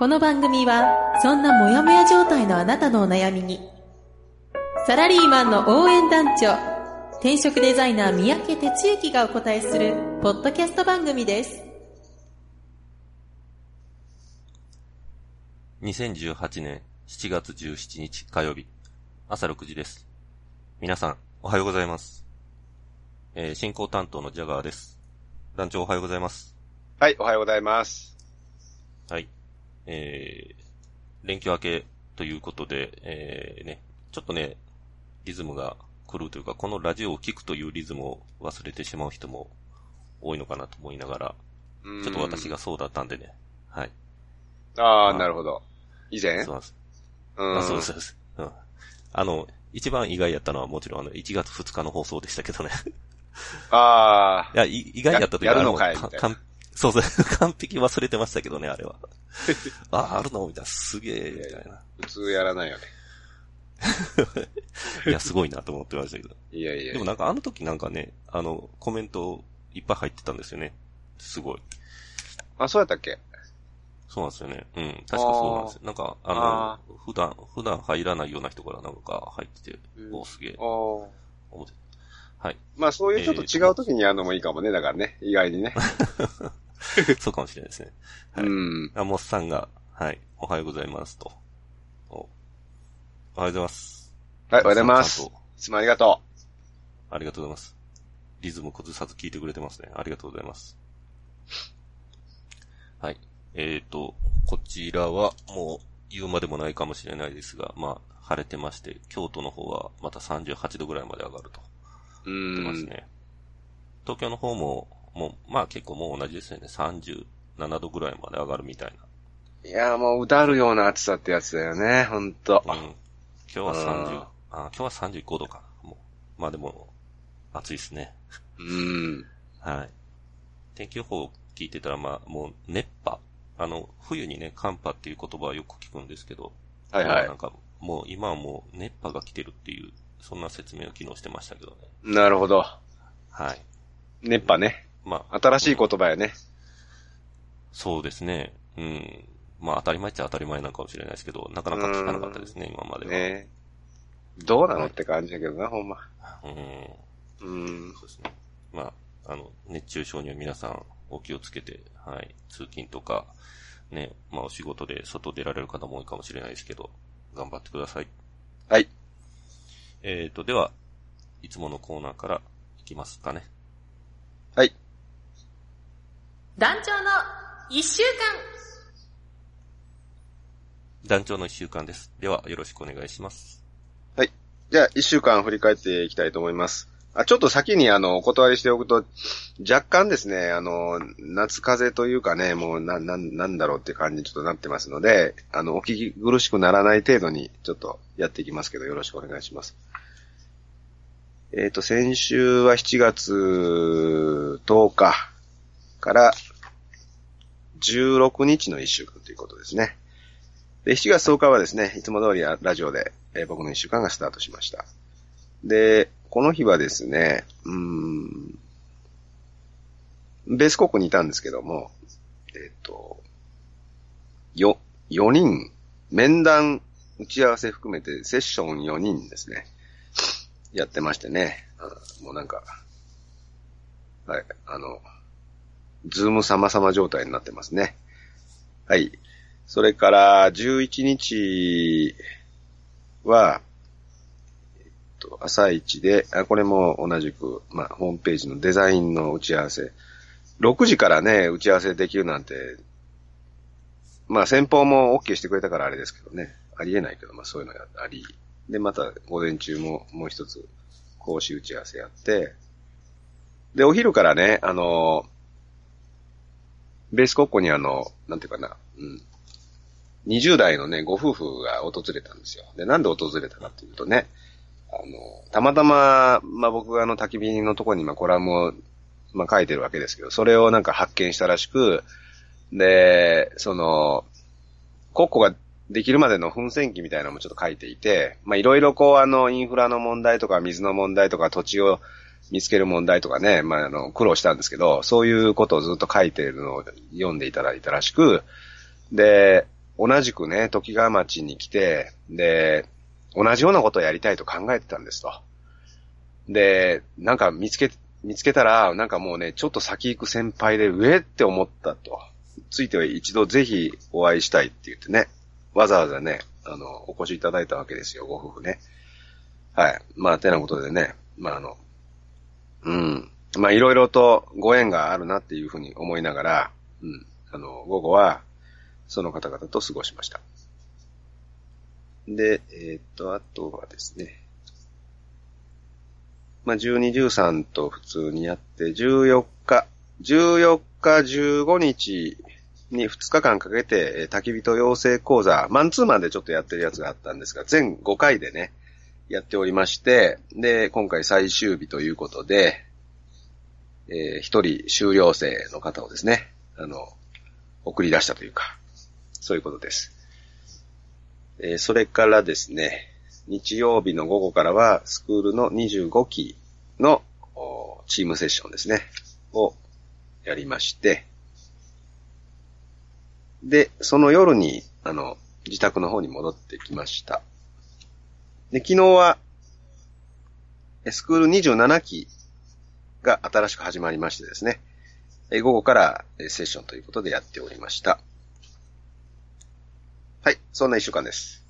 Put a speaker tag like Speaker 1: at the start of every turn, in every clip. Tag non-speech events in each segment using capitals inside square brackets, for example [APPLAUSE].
Speaker 1: この番組はそんなモヤモヤ状態のあなたのお悩みにサラリーマンの応援団長転職デザイナー三宅哲之がお答えするポッドキャスト番組です
Speaker 2: 2018年7月17日火曜日、朝6時です。皆さん、おはようございます。えー進行担当のジャガーです。団長おはようございます。
Speaker 3: はい、おはようございます。
Speaker 2: はい。えー、連休明けということで、えー、ね、ちょっとね、リズムが狂うというか、このラジオを聞くというリズムを忘れてしまう人も多いのかなと思いながら、
Speaker 3: ち
Speaker 2: ちょっと私が。そうだったんでね。はい。
Speaker 3: ああ、なるほど。以前？
Speaker 2: そうなんです。
Speaker 3: うん。
Speaker 2: あ、そうです、そうです。うん。あの、一番意外やったのはもちろんあの、1月2日の放送でしたけどね。
Speaker 3: あ [LAUGHS]
Speaker 2: いや、い意外やったという
Speaker 3: ややるの
Speaker 2: あ
Speaker 3: かいみたいな
Speaker 2: そうそう、[LAUGHS] 完璧忘れてましたけどね、あれは。[LAUGHS] あ、あるのみたいな、すげえ、みたいな。
Speaker 3: あ、普通やらないよね。[LAUGHS]
Speaker 2: いや、すごいなと思ってましたけど。
Speaker 3: いやいや
Speaker 2: でもなんかあの時なんかね、あの、コメントいっぱい入ってたんですよね。すごい。
Speaker 3: あ、そうやったっけ？
Speaker 2: そうなんですよね。うん。確かそうなんですよ。なんか、あの
Speaker 3: あ
Speaker 2: 普段、普段入らないような人からなんか入ってて、
Speaker 3: うん
Speaker 2: お、すげえ、
Speaker 3: お。
Speaker 2: はい。
Speaker 3: まあそういうちょっと違う時にやるのもいいかもね、だからね。意外にね。[LAUGHS]
Speaker 2: そうかもしれないですね。はい
Speaker 3: うん。
Speaker 2: あ、モスさんが、はい、おはようございますと。おおはようございます。
Speaker 3: はい、おはようございます。いつもありがと
Speaker 2: ありがとうございます。リズム崩さず聞いてくれてますね。ありがとうございます。はい。えーと、こちらはもう言うまでもないかもしれないですが、まあ、晴れてまして、京都の方はまた38度ぐらいまで上がると
Speaker 3: う。う
Speaker 2: 言ってます
Speaker 3: ん。
Speaker 2: ね。東京の方も、もう、まあ結構もう同じですよね。37度ぐらいまで上がるみたい
Speaker 3: いや、もう、うだるような暑さってやつだよね、ほんと。
Speaker 2: な。うん。今日は30、
Speaker 3: あ
Speaker 2: あ今日は35度かな。もう。まあでも、暑いですね。
Speaker 3: うん。
Speaker 2: はい。天気予報聞いてたら、まあ、もう、熱波。あの、冬にね、寒波っていう言葉はよく聞くんですけど、
Speaker 3: はいはい。
Speaker 2: まあなんか、もう今はもう熱波が来てるっていう、そんな説明を昨日してましたけどね。
Speaker 3: なるほど。
Speaker 2: はい。
Speaker 3: 熱波ね。
Speaker 2: まあ、
Speaker 3: 新しい言葉やね。
Speaker 2: そうですね。うん。まあ当たり前っちゃ当たり前なのかもしれないですけど、なかなか聞かなかったですね、今までは。
Speaker 3: ねどうなのって感じだけどな、ほんま。
Speaker 2: うん。
Speaker 3: うん。
Speaker 2: そうですね。まあ、あの、熱中症には皆さんお気をつけて、はい、通勤とか、ね、まあお仕事で外出られる方も多いかもしれないですけど、頑張ってください。
Speaker 3: はい。
Speaker 2: えーと、では、いつものコーナーからいきますかね。
Speaker 3: はい。
Speaker 1: 団長の一週間
Speaker 2: 団長の一週間です。では、よろしくお願いします。
Speaker 3: はい。じゃあ、一週間振り返っていきたいと思います。あ、ちょっと先にあの、お断りしておくと、若干ですね、あの、夏風邪というかね、もうな、な、なんだろうって感じにちょっとなってますので、あの、お聞き苦しくならない程度に、ちょっとやっていきますけど、よろしくお願いします。えっ、と、先週は7月10日から16日の一週間ということですね。で、7月10日はですね、いつも通りラジオで、えー僕の一週間がスタートしました。で、この日はですね、うーん、ベース国にいたんですけども、えっ、と、よ、4人、面談打ち合わせ含めてセッション4人ですね、やってましてね、もうなんか、はい、あの、ズーム様々状態になってますね。はい。それから、11日は、えっと、朝一で、あ、これも同じく、まあ、ホームページのデザインの打ち合わせ。6時からね、打ち合わせできるなんて、まあ、先方も OK してくれたからあれですけどね。ありえないけど、まあ、そういうのがあり。で、また、午前中ももう一つ、講師打ち合わせやって、で、お昼からね、あの、ベース国庫にあの、なんていうかな、うん。20代のね、ご夫婦が訪れたんですよ。で、なんで訪れたかっていうとね、あの、たまたま、まあ、僕があの焚き火のとこにまコラムを、まあ、書いてるわけですけど、それをなんか発見したらしく、で、その、国庫ができるまでの噴泉機みたいなのもちょっと書いていて、まあ、いろいろこうあの、インフラの問題とか水の問題とか土地を見つける問題とかね、まあ、あの、苦労したんですけど、そういうことをずっと書いてるのを読んでいただいたらしく、で、同じくね、時川町に来て、で、同じようなことをやりたいと考えてたんですと。で、なんか見つけ、見つけたら、なんかもうね、ちょっと先行く先輩で上って思ったと。ついては一度ぜひお会いしたいって言ってね、わざわざね、あの、お越しいただいたわけですよ、ご夫婦ね。はい。まあ、てなことでね、まあ、あの、うん。まあ、いろいろとご縁があるなっていうふうに思いながら、うん。あの、午後は、その方々と過ごしました。で、えー、っと、あとはですね、まあ、12、13と普通にやって、14日、14日、15日に2日間かけて、焚き火と養成講座、マンツーマンでちょっとやってるやつがあったんですが、全5回でね、やっておりまして、で、今回最終日ということで、えー、一人修了生の方をですね、あの、送り出したというか、そういうことです。えー、それからですね、日曜日の午後からは、スクールの25期のチームセッションですね、をやりまして、で、その夜に、あの、自宅の方に戻ってきました。で、昨日は、スクール27期が新しく始まりましてですね、午後からセッションということでやっておりました。はい、そんな一週間です。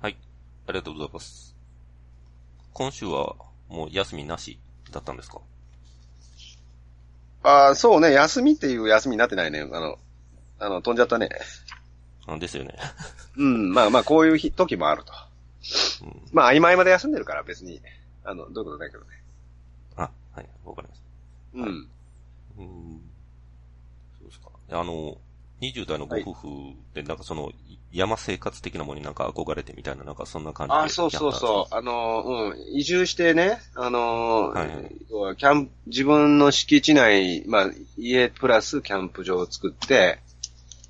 Speaker 2: はい、ありがとうございます。今週はもう休みなしだったんですか？
Speaker 3: ああ、そうね、休みっていう休みになってないね。あの、あの、飛んじゃったね。
Speaker 2: あですよね。[LAUGHS]
Speaker 3: うん、まあまあ、こういう時もあると。うん、まあ、合間合間で休んでるから別に、あの、どういうことないけどね。
Speaker 2: あ、はい、わかりました。うん。うん。そうですか。あの、20代のご夫婦で、なんかその、山生活的なものになんか憧れてみたいな、なんかそんな感じで
Speaker 3: あ、そうそうそう。あの、うん、移住してね、あの、はいはい、キャンプ、自分の敷地内、まあ、家プラスキャンプ場を作って、うん、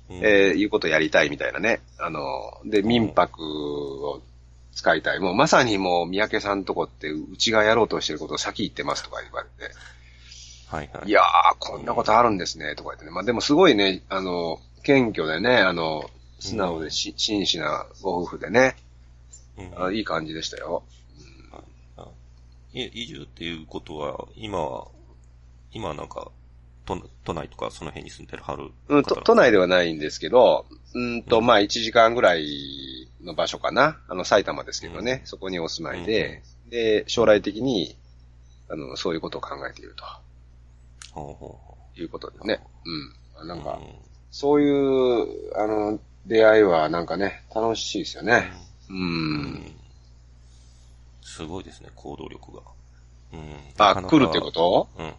Speaker 3: えー、いうことをやりたいみたいなね。あの、で、民泊を使いたい。もうまさにもう三宅さんとこって、うちがやろうとしてることを先言ってますとか言われて。
Speaker 2: はいはい。
Speaker 3: いやー、こんなことあるんですね、とか言ってね。まあでもすごいね、あの、謙虚でね、あの、素直でし、うん、真摯なご夫婦でね、うん、あいい感じでしたよ。
Speaker 2: うん、移住っていうことは、今は、今はなんか、都都内とかその辺に住んでるはる
Speaker 3: うん、都内ではないんですけど、うんと、うん、まあ1時間ぐらいの場所かな。あの、埼玉ですけどね、うん、そこにお住まいで、うん、で、将来的に、あの、そういうことを考えていると。ほうほうほう。いうことでね。うん。なんか、そういう、あの、出会いはなんかね、楽しいですよね。うん。うん
Speaker 2: すごいですね、行動力が。
Speaker 3: うん。あ、来るってこと？うん。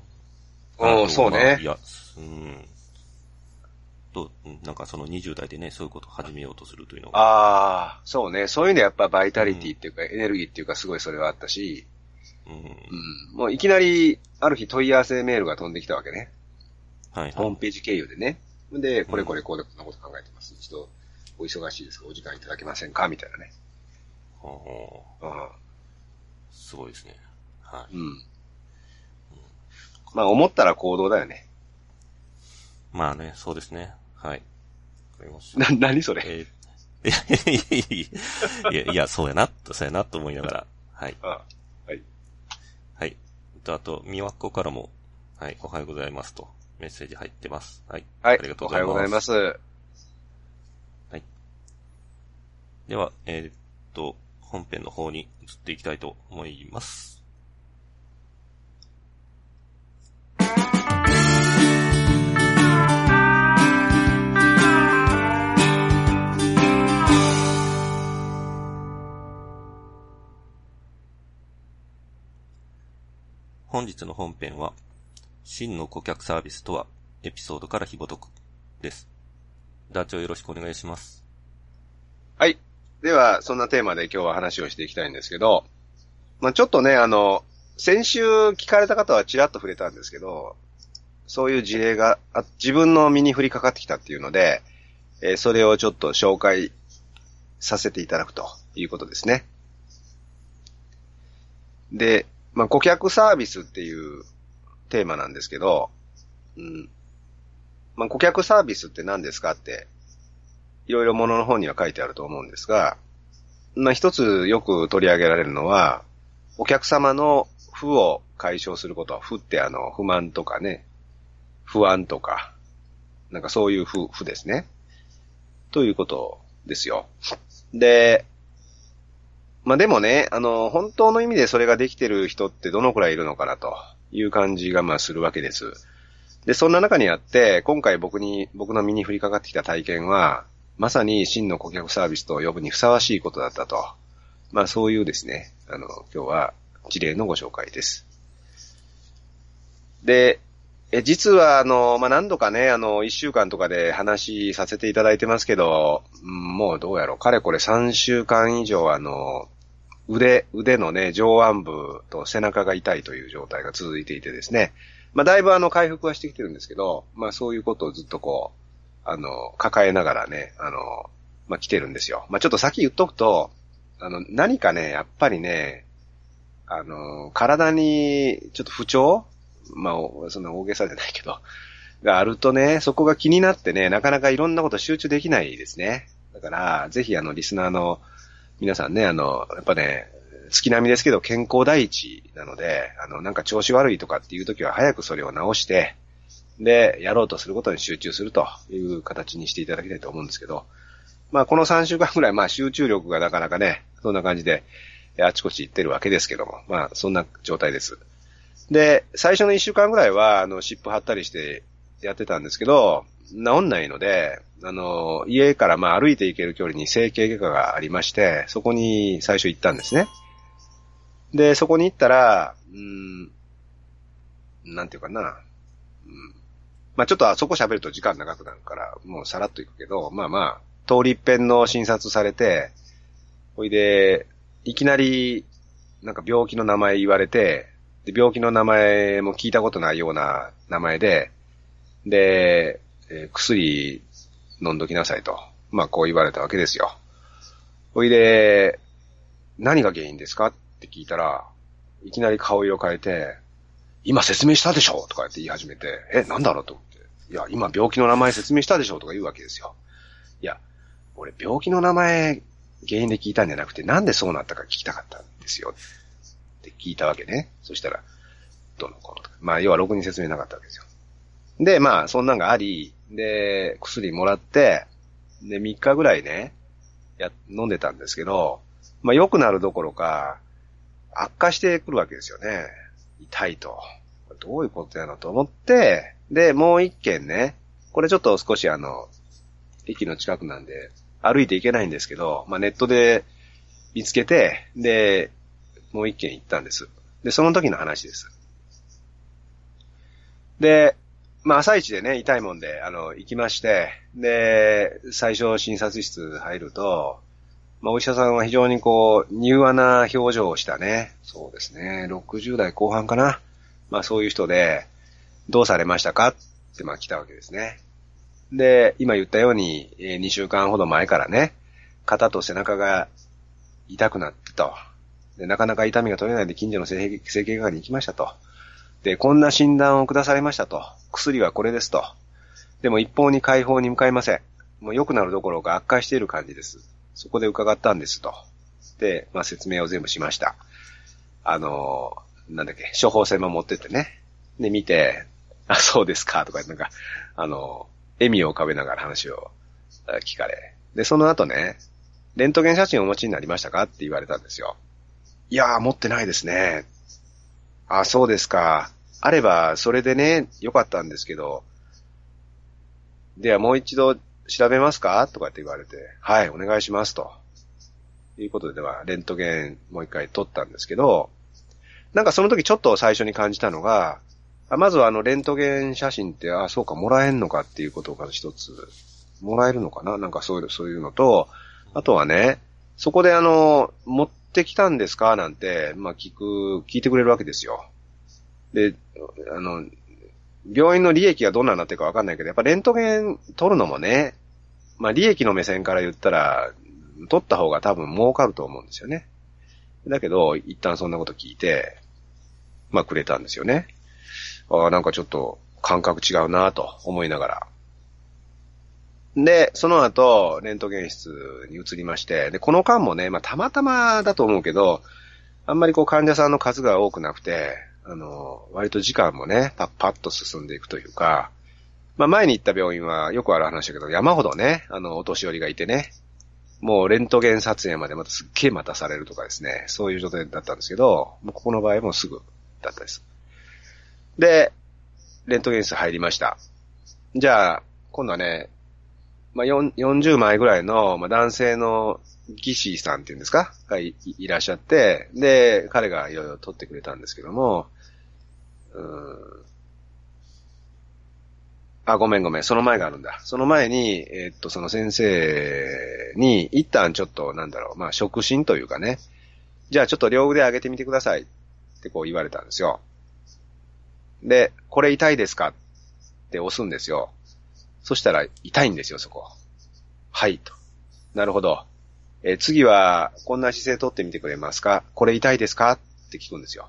Speaker 3: うん、そうね。いや、うん。
Speaker 2: と、なんかその20代でね、そういうことを始めようとするというの
Speaker 3: が。ああ、そうね。そういうのやっぱバイタリティっていうか、うん、エネルギーっていうかすごいそれはあったし、うん。うん、もういきなり、ある日問い合わせメールが飛んできたわけね。はい、はい、ホームページ経由でね。で、これこれこうでこんなこと考えてます。一度、お忙しいですが、お時間いただけませんか？みたいなね。は
Speaker 2: あ、ああ。すごいですね。はい。うん。うん、
Speaker 3: まあ、思ったら行動だよね。
Speaker 2: まあね、そうですね。はい。
Speaker 3: わかりました。な、何それ、え
Speaker 2: ー、いやいやいや、そうやな、そうやなと思いながら。はい。ああはい。はい。あと、みわっこからも、はい、おはようございますと。メッセージ入ってます。はい。
Speaker 3: はい。ありがとうございます。おはようございます。
Speaker 2: はい。では、えー、っと、本編の方に移っていきたいと思います。本日の本編は、真の顧客サービスとは、エピソードから紐解く、です。団長よろしくお願いします。
Speaker 3: はい。では、そんなテーマで今日は話をしていきたいんですけど、まあちょっとね、あの、先週聞かれた方はちらっと触れたんですけど、そういう事例があ自分の身に降りかかってきたっていうので、えーそれをちょっと紹介させていただくということですね。で、まあ顧客サービスっていうテーマなんですけど、うん。まあ顧客サービスって何ですかっていろいろものの本には書いてあると思うんですが、まあ一つよく取り上げられるのは、お客様の負を解消することは、負ってあの、不満とかね、不安とか、なんかそういう負、負ですね。ということですよ。で、まあでもね、あの、本当の意味でそれができてる人ってどのくらいいるのかなという感じがまあするわけです。で、そんな中にあって、今回僕に、僕の身に降りかかってきた体験は、まさに真の顧客サービスと呼ぶにふさわしいことだったと。まあそういうですね、あの、今日は事例のご紹介です。で、え、実はあの、まあ何度かね、あの、一週間とかで話させていただいてますけど、もうどうやろう、かれこれ3週間以上あの、腕、腕のね、上腕部と背中が痛いという状態が続いていてですね、まあだいぶあの、回復はしてきてるんですけど、まあそういうことをずっとこう、あの、抱えながらね、あの、まあ来てるんですよ。まあちょっと先言っとくと、あの、何かね、やっぱりね、あの、体にちょっと不調まあ、そんな大げさじゃないけど、があるとね、そこが気になってね、なかなかいろんなこと集中できないですね。だから、ぜひあの、リスナーの皆さんね、あの、やっぱね、月並みですけど健康第一なので、あの、なんか調子悪いとかっていう時は早くそれを直して、で、やろうとすることに集中するという形にしていただきたいと思うんですけど、まあ、この3週間ぐらい、まあ、集中力がなかなかね、そんな感じで、あちこち行ってるわけですけども、まあ、そんな状態です。で、最初の1週間ぐらいは、あの、湿布貼ったりしてやってたんですけど、治んないので、あの、家からまあ歩いて行ける距離に整形外科がありまして、そこに最初行ったんですね。で、そこに行ったら、うん、なんていうかな、うん、まあちょっとあそこ喋ると時間長くなるから、もうさらっと行くけど、まあまあ、通り一遍の診察されて、ほいで、いきなり、なんか病気の名前言われて、で、病気の名前も聞いたことないような名前で、で、え薬飲んどきなさいと。まあ、こう言われたわけですよ。ほいで、何が原因ですかって聞いたら、いきなり顔色変えて、今説明したでしょとかって言い始めて、え、なんだろうと思って。いや、今病気の名前説明したでしょとか言うわけですよ。いや、俺病気の名前原因で聞いたんじゃなくて、なんでそうなったか聞きたかったんですよ。って聞いたわけね。そしたら、どの子とか。まあ、要はろくに説明なかったわけですよ。で、まあ、そんなんがあり、で、薬もらって、で、3日ぐらいね、や、飲んでたんですけど、まあ、良くなるどころか、悪化してくるわけですよね。痛いと。どういうことやのと思って、で、もう一軒ね、これちょっと少しあの、駅の近くなんで、歩いていけないんですけど、まあ、ネットで見つけて、で、もう一軒行ったんです。で、その時の話です。で、まあ、朝一でね、痛いもんで、あの、行きまして、で、最初診察室入ると、まあ、お医者さんは非常にこう、柔和な表情をしたね。そうですね、60代後半かな。まあ、そういう人で、どうされましたか？って、まあ、来たわけですね。で、今言ったように、え2週間ほど前からね、肩と背中が痛くなってと。で、なかなか痛みが取れないで近所の整形外科に行きましたと。で、こんな診断を下されましたと。薬はこれですと。でも一方に解放に向かいません。もう良くなるどころか悪化している感じです。そこで伺ったんですと。で、まあ説明を全部しました。あのなんだっけ、処方箋も持ってってね。で、見て、あ、そうですか、とか、なんか、あの笑みを浮かべながら話を聞かれ。で、その後ね、レントゲン写真をお持ちになりましたか？って言われたんですよ。いやー、持ってないですね。あ、そうですか。あれば、それでね、よかったんですけど、ではもう一度調べますか？とかって言われて、はい、お願いしますと。いうことで、では、レントゲンもう一回撮ったんですけど、なんかその時ちょっと最初に感じたのが、まずはあの、レントゲン写真って、あ、そうか、もらえんのかっていうことが一つもらえるのかな？なんかそういう、そういうのと、あとはね、そこであの、持ってきたんですか？なんて、まあ聞く、聞いてくれるわけですよ。で、あの、病院の利益がどんなになってるかわかんないけど、やっぱレントゲン取るのもね、まあ利益の目線から言ったら、取った方が多分儲かると思うんですよね。だけど、一旦そんなこと聞いて、まあくれたんですよね。ああ、なんかちょっと感覚違うなと思いながら。で、その後、レントゲン室に移りまして、で、この間もね、まあたまたまだと思うけど、あんまりこう患者さんの数が多くなくて、あの、割と時間もね、パッパッと進んでいくというか、まあ前に行った病院はよくある話だけど、山ほどね、あの、お年寄りがいてね、もうレントゲン撮影までまたすっげえ待たされるとかですね、そういう状態だったんですけど、もうここの場合もすぐだったです。で、レントゲン室入りました。じゃあ、今度はね、まあ、40枚ぐらいの、まあ、男性の技師さんっていうんですか？がいいらっしゃって、で、彼がいろいろ撮ってくれたんですけども、うん。あ、ごめんごめん。その前があるんだ。その前に、えー、っと、その先生に、一旦ちょっと、なんだろう、まあ、触診というかね。じゃあちょっと両腕上げてみてください。ってこう言われたんですよ。で、これ痛いですか？って押すんですよ。そしたら痛いんですよ、そこ。はい、と。なるほど。えー、次は、こんな姿勢取ってみてくれますか？これ痛いですか？って聞くんですよ。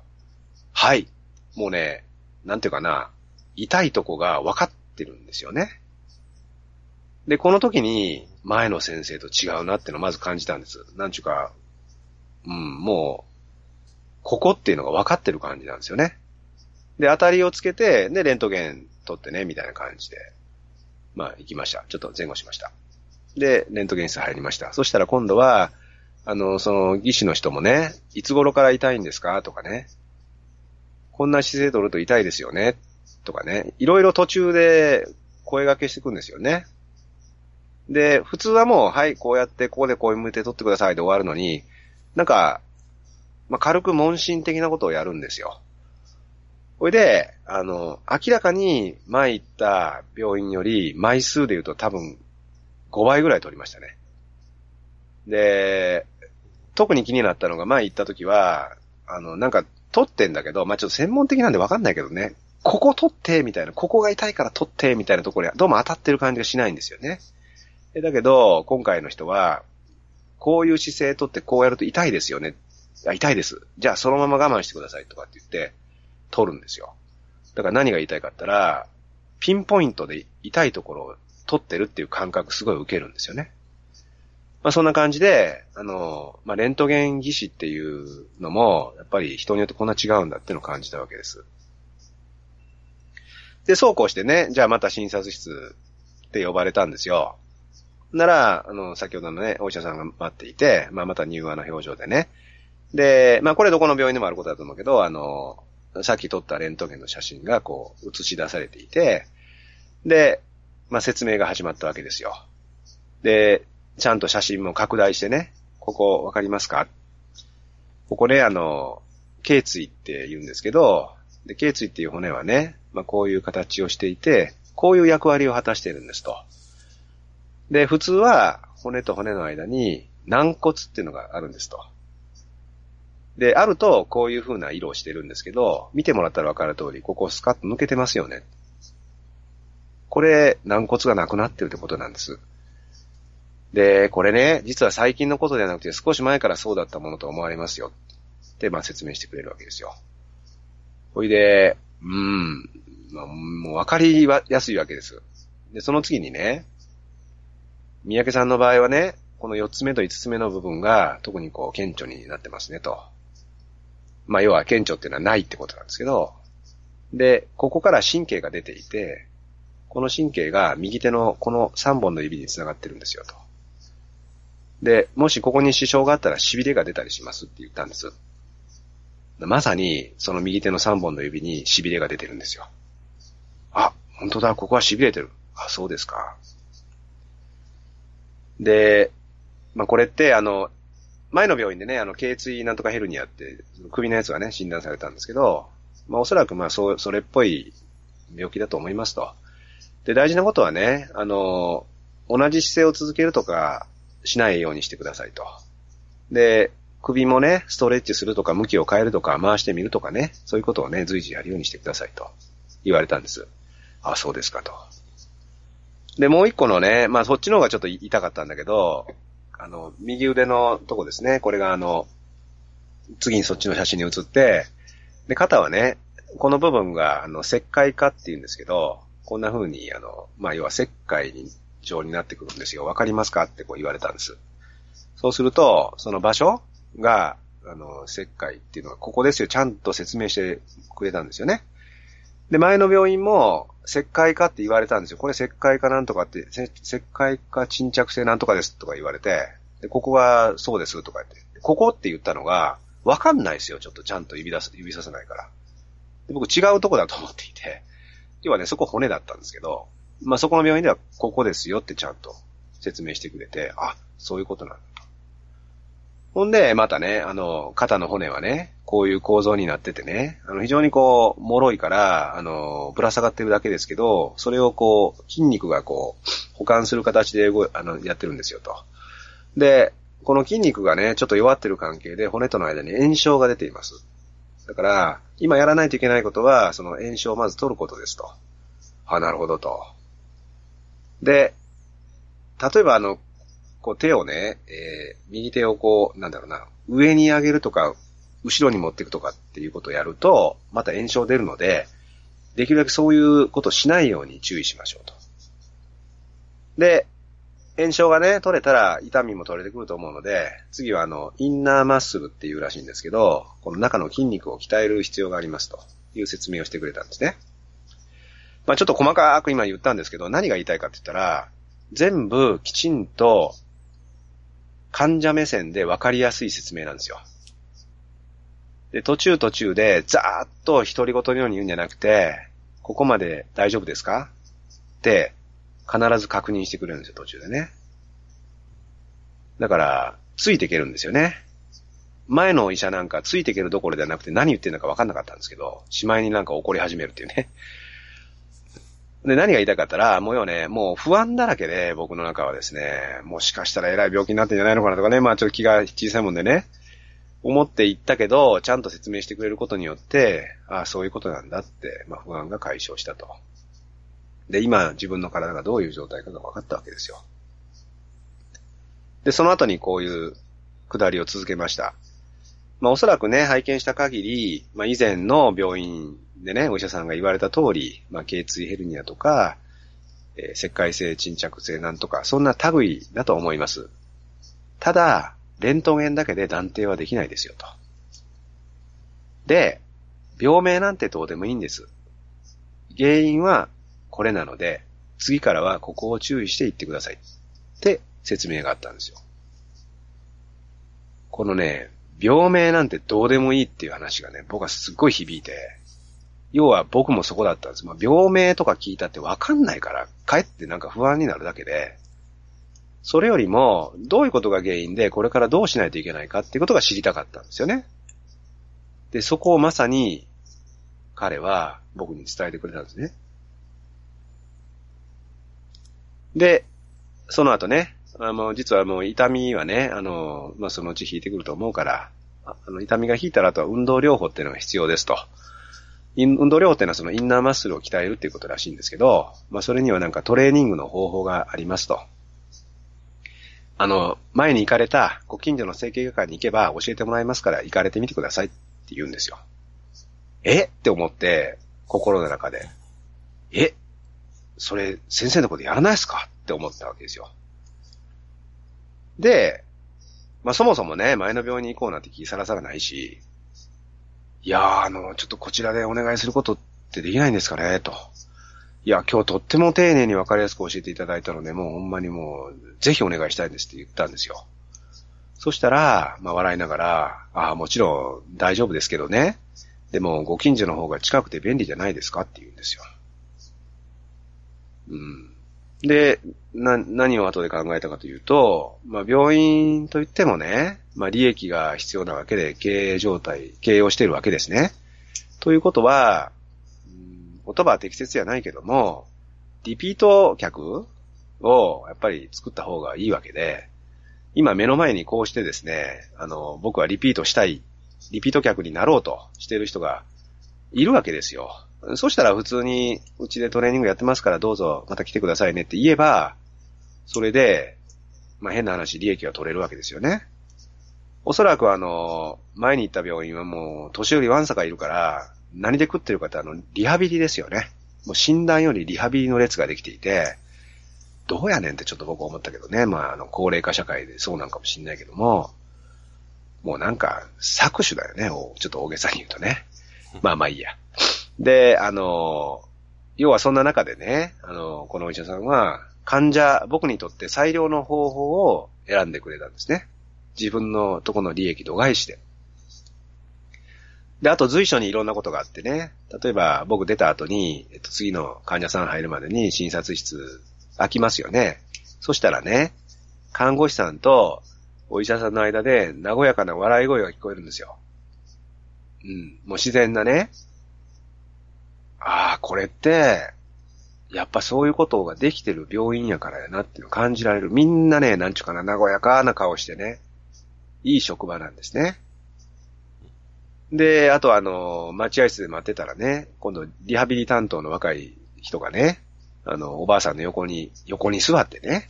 Speaker 3: はい。もうね、なんていうかな、痛いとこが分かってるんですよね。で、この時に前の先生と違うなってのをまず感じたんです。なんちゅうか、うん、もう、ここっていうのが分かってる感じなんですよね。で、当たりをつけて、で、レントゲン取ってね、みたいな感じで。まあ、行きました。ちょっと前後しました。で、レントゲン室入りました。そしたら今度は、あの、その、技師の人もね、いつ頃から痛いんですか？とかね。こんな姿勢取ると痛いですよね。とかね。いろいろ途中で声掛けしていくんですよね。で、普通はもう、はい、こうやって、ここでこういう向いて取ってくださいで終わるのに、なんか、まあ、軽く問診的なことをやるんですよ。ほいで、あの、明らかに前行った病院より枚数で言うと多分5倍ぐらい取りましたね。で、特に気になったのが前行った時は、あの、なんか取ってんだけど、まあ、ちょっと専門的なんでわかんないけどね、ここ取って、みたいな、ここが痛いから取って、みたいなところにどうも当たってる感じがしないんですよね。だけど、今回の人は、こういう姿勢取ってこうやると痛いですよね。痛いです。じゃあそのまま我慢してくださいとかって言って、取るんですよ。だから何が言いたいかったら、ピンポイントで痛いところを取ってるっていう感覚すごい受けるんですよね。まあそんな感じで、あの、まあレントゲン技師っていうのも、やっぱり人によってこんな違うんだっていうのを感じたわけです。で、そうこうしてね、じゃあまた診察室って呼ばれたんですよ。なら、あの、先ほどのね、お医者さんが待っていて、まあまた入話の表情でね。で、まあこれどこの病院でもあることだと思うけど、あの、さっき撮ったレントゲンの写真がこう映し出されていて、で、まあ、説明が始まったわけですよ。で、ちゃんと写真も拡大してね、ここわかりますか？ここね、あの、頸椎って言うんですけど、で、頸椎っていう骨はね、まあ、こういう形をしていて、こういう役割を果たしているんですと。で、普通は骨と骨の間に軟骨っていうのがあるんですと。で、あると、こういう風な色をしてるんですけど、見てもらったらわかる通り、ここスカッと抜けてますよね。これ、軟骨がなくなってるってことなんです。で、これね、実は最近のことではなくて、少し前からそうだったものと思われますよ。って、まあ説明してくれるわけですよ。ほいで、うん、まあ、もうわかりやすいわけです。で、その次にね、三宅さんの場合はね、この4つ目と5つ目の部分が特にこう顕著になってますねと。まあ要は顕著っていうのはないってことなんですけど、で、ここから神経が出ていて、この神経が右手のこの3本の指につながってるんですよと。で、もしここに支障があったら痺れが出たりしますって言ったんです。まさにその右手の3本の指に痺れが出てるんですよ。あ、本当だ、ここは痺れてる。あ、そうですか。で、まあこれってあの、前の病院でね、あの、頸椎なんとかヘルニアって、首のやつがね、診断されたんですけど、まあおそらくまあそう、それっぽい病気だと思いますと。で、大事なことはね、あの、同じ姿勢を続けるとかしないようにしてくださいと。で、首もね、ストレッチするとか、向きを変えるとか、回してみるとかね、そういうことをね、随時やるようにしてくださいと言われたんです。あ、そうですかと。で、もう一個のね、まあそっちの方がちょっと痛かったんだけど、あの、右腕のとこですね、これがあの、次にそっちの写真に写って、で、肩はね、この部分が、あの、石灰化って言うんですけど、こんな風に、あの、まあ、要は石灰に状になってくるんですよ。わかりますかってこう言われたんです。そうすると、その場所が、あの、石灰っていうのはここですよ。ちゃんと説明してくれたんですよね。で、前の病院も、石灰化って言われたんですよ。これ石灰化なんとかって、石灰化沈着性なんとかですとか言われて、で、ここはそうですとか言って、ここって言ったのが、わかんないですよ。ちょっとちゃんと指出す、指させないから。で僕違うとこだと思っていて、要はね、そこ骨だったんですけど、まあ、そこの病院ではここですよってちゃんと説明してくれて、あ、そういうことなんだ。ほんで、またね、あの、肩の骨はね、こういう構造になっててね、あの、非常にこう、脆いから、あの、ぶら下がってるだけですけど、それをこう、筋肉がこう、保管する形で動あの、やってるんですよと。で、この筋肉がね、ちょっと弱ってる関係で骨との間に炎症が出ています。だから、今やらないといけないことは、その炎症をまず取ることですと。あ、なるほどと。で、例えばあの、こう手をね、えー、右手をこう、なんだろうな、上に上げるとか、後ろに持っていくとかっていうことをやると、また炎症出るので、できるだけそういうことをしないように注意しましょうと。で、炎症がね、取れたら痛みも取れてくると思うので、次はあの、インナーマッスルっていうらしいんですけど、この中の筋肉を鍛える必要がありますという説明をしてくれたんですね。まあちょっと細かく今言ったんですけど、何が言いたいかって言ったら、全部きちんと患者目線で分かりやすい説明なんですよ。で、途中途中でざーっと独り言のように言うんじゃなくて、ここまで大丈夫ですか？って必ず確認してくれるんですよ、途中でね。だから、ついていけるんですよね。前の医者なんかついていけるどころではなくて何言ってるのか分かんなかったんですけど、しまいになんか怒り始めるっていうね。で、何が言いたかったら、もうよね、もう不安だらけで、僕の中はですね、もしかしたら偉い病気になってんじゃないのかなとかね、まあちょっと気が小さいもんでね、思って言ったけど、ちゃんと説明してくれることによって、ああ、そういうことなんだって、まあ不安が解消したと。で、今自分の体がどういう状態かが分かったわけですよ。で、その後にこういう下りを続けました。まあおそらくね、拝見した限り、まあ以前の病院でね、お医者さんが言われた通り、まあ、頸椎ヘルニアとか、えー、石灰性沈着性なんとか、そんな類だと思います。ただ、レントゲンだけで断定はできないですよと。で、病名なんてどうでもいいんです。原因はこれなので、次からはここを注意していってください。って説明があったんですよ。このね、病名なんてどうでもいいっていう話がね、僕はすっごい響いて、要は僕もそこだったんです。まあ、病名とか聞いたってわかんないから、かえってなんか不安になるだけで、それよりも、どういうことが原因で、これからどうしないといけないかっていうことが知りたかったんですよね。で、そこをまさに、彼は僕に伝えてくれたんですね。で、その後ね、あの、実はもう痛みはね、あの、まあ、そのうち引いてくると思うから、あの、痛みが引いたらあとは運動療法っていうのが必要ですと。運動療法っていうのはそのインナーマッスルを鍛えるっていうことらしいんですけど、まあそれにはなんかトレーニングの方法がありますと。あの、前に行かれたご近所の整形外科に行けば教えてもらいますから行かれてみてくださいって言うんですよ。え？って思って、心の中で。え？それ、先生のことやらないですか？って思ったわけですよ。で、まあそもそもね、前の病院に行こうなんて気さらさらないし、いやー、あの、ちょっとこちらでお願いすることってできないんですかね、と。いや、今日とっても丁寧にわかりやすく教えていただいたので、もうほんまにもう、ぜひお願いしたいんですって言ったんですよ。そしたら、まあ笑いながら、ああ、もちろん大丈夫ですけどね。でも、ご近所の方が近くて便利じゃないですかって言うんですよ。うん。で、な、何を後で考えたかというと、まあ、病院といってもね、まあ、利益が必要なわけで、経営状態、経営をしているわけですね。ということは、うん、言葉は適切じゃないけども、リピート客をやっぱり作った方がいいわけで、今目の前にこうしてですね、あの、僕はリピートしたい、リピート客になろうとしている人がいるわけですよ。そしたら普通に、うちでトレーニングやってますからどうぞまた来てくださいねって言えば、それで、まあ変な話、利益が取れるわけですよね。おそらくあの、前に行った病院はもう年寄りワンサがいるから、何で食ってるかってあの、リハビリですよね。もう診断よりリハビリの列ができていて、どうやねんってちょっと僕思ったけどね。まあ、あの、高齢化社会でそうなんかもしんないけども、もうなんか、搾取だよね。ちょっと大げさに言うとね。まあまあいいや。で、あの、要はそんな中でね、あの、このお医者さんは、患者、僕にとって最良の方法を選んでくれたんですね。自分のとこの利益度外視で。で、あと随所にいろんなことがあってね。例えば僕出た後に、えっと、次の患者さん入るまでに診察室空きますよね。そしたらね、看護師さんとお医者さんの間で和やかな笑い声が聞こえるんですよ。うん。もう自然なね。ああ、これって、やっぱそういうことができてる病院やからやなっていうのを感じられる。みんなね、なんちゅうかな、和やかな顔してね、いい職場なんですね。で、あとあの、待合室で待ってたらね、今度リハビリ担当の若い人がね、あの、おばあさんの横に、横に座ってね、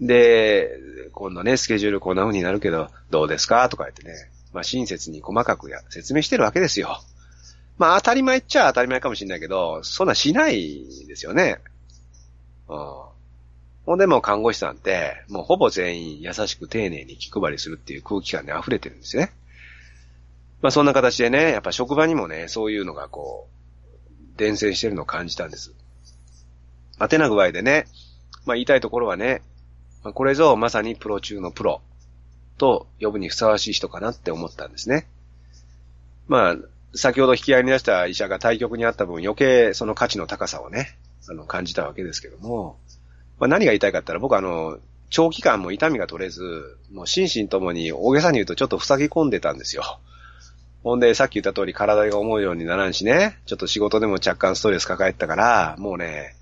Speaker 3: で、今度ね、スケジュールこんな風になるけど、どうですかとか言ってね、まあ親切に細かくや説明してるわけですよ。まあ当たり前っちゃ当たり前かもしれないけど、そんなしないですよね。うん。ほんでも看護師さんって、もうほぼ全員優しく丁寧に気配りするっていう空気感で溢れてるんですよね。まあそんな形でね、やっぱ職場にもね、そういうのがこう、伝染してるのを感じたんです。まあ手な具合でね、まあ言いたいところはね、まあ、これぞまさにプロ中のプロと呼ぶにふさわしい人かなって思ったんですね。まあ、先ほど引き合いに出した医者が対局にあった分余計その価値の高さをね、あの、感じたわけですけども、まあ何が言いたいかったら僕あの、長期間も痛みが取れず、もう心身ともに大げさに言うとちょっと塞ぎ込んでたんですよ。ほんで、さっき言った通り体が思うようにならんしね、ちょっと仕事でも若干ストレス抱えてたから、もうね、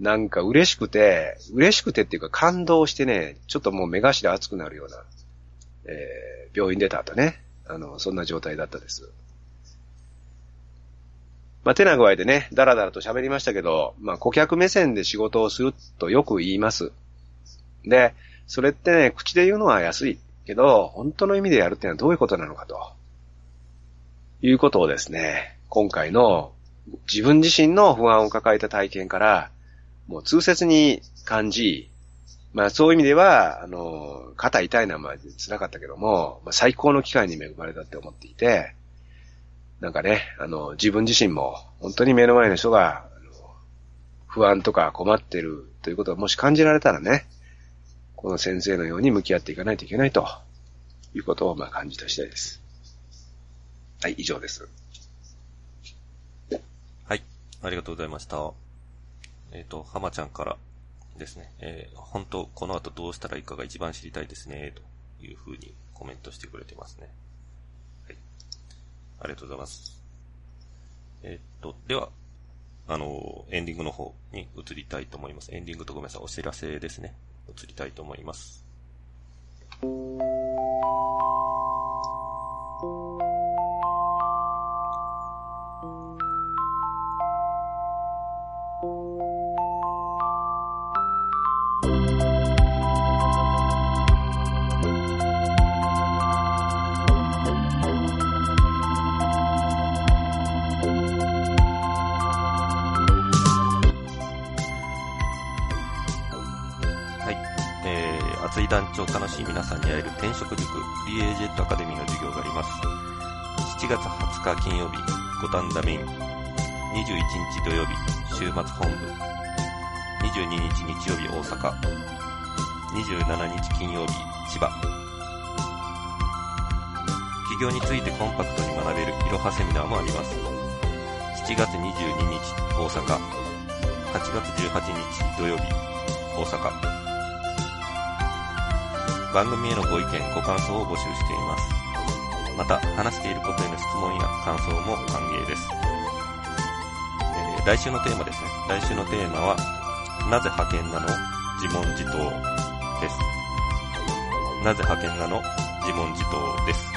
Speaker 3: なんか嬉しくて、嬉しくてっていうか感動してね、ちょっともう目頭熱くなるような、えー、病院出た後ね、あの、そんな状態だったです。まあ、手な具合でね、だらだらと喋りましたけど、まあ、顧客目線で仕事をするとよく言います。で、それってね、口で言うのは安いけど、本当の意味でやるってのはどういうことなのかと。いうことをですね、今回の自分自身の不安を抱えた体験から、もう痛切に感じ、まあそういう意味では、あの、肩痛いのはまあ辛かったけども、まあ、最高の機会に恵まれたって思っていて、なんかね、あの、自分自身も、本当に目の前の人が、不安とか困ってるということをもし感じられたらね、この先生のように向き合っていかないといけないということをまあ感じた次第です。はい、以上です。
Speaker 2: はい、ありがとうございました。えっ、ー、と、浜ちゃんからですね、えー、本当、この後どうしたらいいかが一番知りたいですね、というふうにコメントしてくれてますね。ありがとうございます。えっと、では、あの、エンディングの方に移りたいと思います。エンディングとごめんなさい、お知らせですね。移りたいと思います。団長楽しい皆さんに会える転職塾 DAJ アカデミーの授業があります。7月20日金曜日、五反田メイン。21日土曜日、週末本部。22日日曜日大阪。27日金曜日、千葉。起業についてコンパクトに学べるいろはセミナーもあります。7月22日、大阪。8月18日土曜日、大阪。番組へのご意見、ご感想を募集しています。また、話していることへの質問や感想も歓迎です。えー、来週のテーマですね。来週のテーマは、なぜ派遣なの？自問自答です。なぜ派遣なの？自問自答です。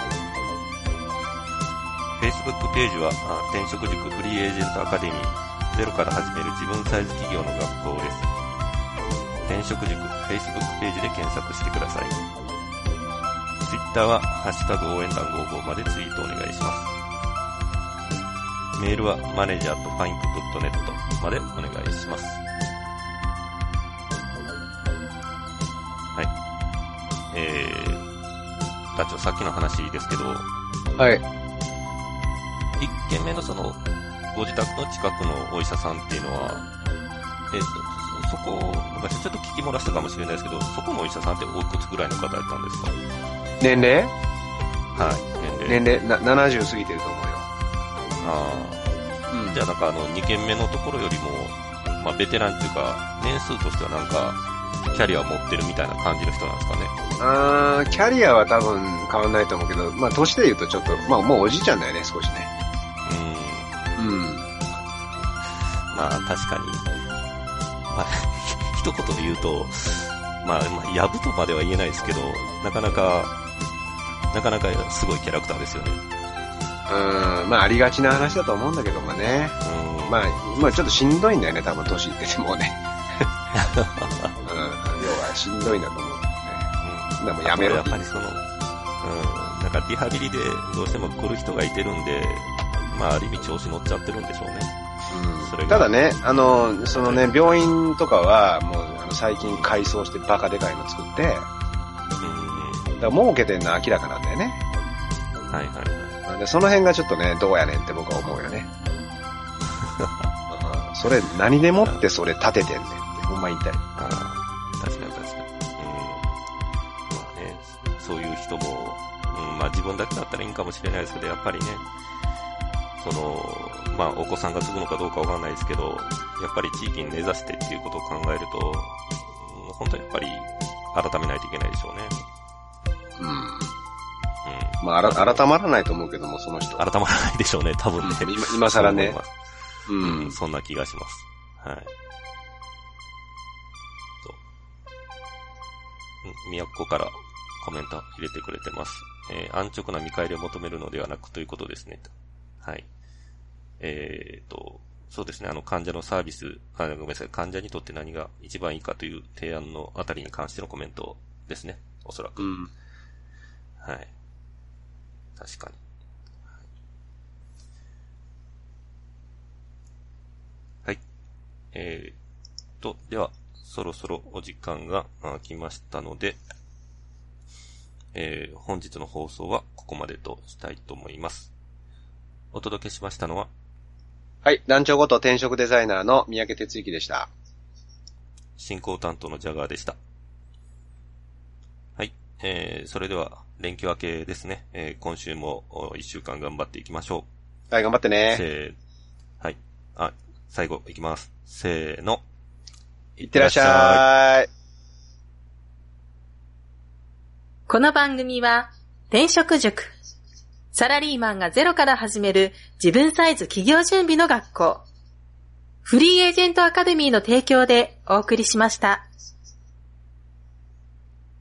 Speaker 2: Facebook ページは、転職塾フリーエージェントアカデミー、ゼロから始める自分サイズ企業の学校です。転職塾 Facebook ページで検索してください。Twitter は、ハッシュタグ応援団55までツイートお願いします。メールは、マネージャーとファインク .net までお願いします。はい。えー、団長、さっきの話ですけど、
Speaker 3: はい。
Speaker 2: 一軒目のその、ご自宅の近くのお医者さんっていうのは、えっ、と、そこ、昔ちょっと聞き漏らしたかもしれないですけど、そこのお医者さんっておいくつぐらいの方やったんですか？
Speaker 3: 年齢？
Speaker 2: はい、年齢。
Speaker 3: 年齢、な、70過ぎてると思うよ。
Speaker 2: あ
Speaker 3: うん
Speaker 2: あ。じゃあなんかあの、2軒目のところよりも、まあ、ベテランっていうか、年数としてはなんか、キャリアを持ってるみたいな感じの人なんですかね？
Speaker 3: あーキャリアは多分変わんないと思うけど、まあ年で言うとちょっと、まあもうおじいちゃんだよね、少しね。
Speaker 2: うん。
Speaker 3: うん。
Speaker 2: まあ確かに、まあ、[LAUGHS] 一言で言うと、まあ、まあ、やぶとまでは言えないですけど、なかなか、なかなかすごいキャラクターですよね。
Speaker 3: うん、まあありがちな話だと思うんだけどもね。
Speaker 2: うん。
Speaker 3: まあ、まあちょっとしんどいんだよね、多分年いっててもね。[LAUGHS] うん、要はしんどいんだと思うんだよね。
Speaker 2: うん
Speaker 3: でもやめろ
Speaker 2: やっぱりその、うん、なんかリハビリでどうしても来る人がいてるんで、まあある意味調子乗っちゃってるんでしょうね。
Speaker 3: ただね、あの、そのね、病院とかは、もう、あの最近改装してバカでかいの作って、だか
Speaker 2: うん。
Speaker 3: ら儲けてんのは明らかなんだよね。
Speaker 2: はいはいはい。
Speaker 3: でその辺がちょっとね、どうやねんって僕は思うよね。う [LAUGHS] んそれ、何でもってそれ立ててんねんって、ほんま言いたい。
Speaker 2: ああ、確かに確かに。うん。まあね、そういう人も、うん、まあ自分だけだったらいいんかもしれないですけど、やっぱりね、その、まあお子さんが継ぐのかどうかわからないですけど、やっぱり地域に根ざしてっていうことを考えると、うん、本当にやっぱり改めないといけないでしょうね。
Speaker 3: うん。
Speaker 2: うん。
Speaker 3: まあ、あら改まらないと思うけども、その人。
Speaker 2: 改まらないでしょうね、多分ね。
Speaker 3: うん今今更ね
Speaker 2: そうん、
Speaker 3: ん。
Speaker 2: そんな気がします。はい。そう。うん、宮古からコメント入れてくれてます。えー安直な見返りを求めるのではなくということですね。はい。えーと、そうですね、あの患者のサービス、あごめんなさい、患者にとって何が一番いいかという提案のあたりに関してのコメントですね、おそらく。
Speaker 3: うん。
Speaker 2: はい。確かに。はい。えー、と、では、そろそろお時間があ来ましたので、えー、本日の放送はここまでとしたいと思います。お届けしましたのは、
Speaker 3: はい。団長こと転職デザイナーの三宅哲之でした。
Speaker 2: 進行担当のジャガーでした。はい。えー、それでは、連休明けですね。えー、今週もお一週間頑張っていきましょう。
Speaker 3: はい、頑張ってね。
Speaker 2: せー、はい。あ、最後いきます。せーの。
Speaker 3: いってらっしゃい。
Speaker 1: この番組は、転職塾。サラリーマンがゼロから始める自分サイズ企業準備の学校。フリーエージェントアカデミーの提供でお送りしました。